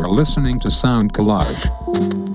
are listening to Sound Collage.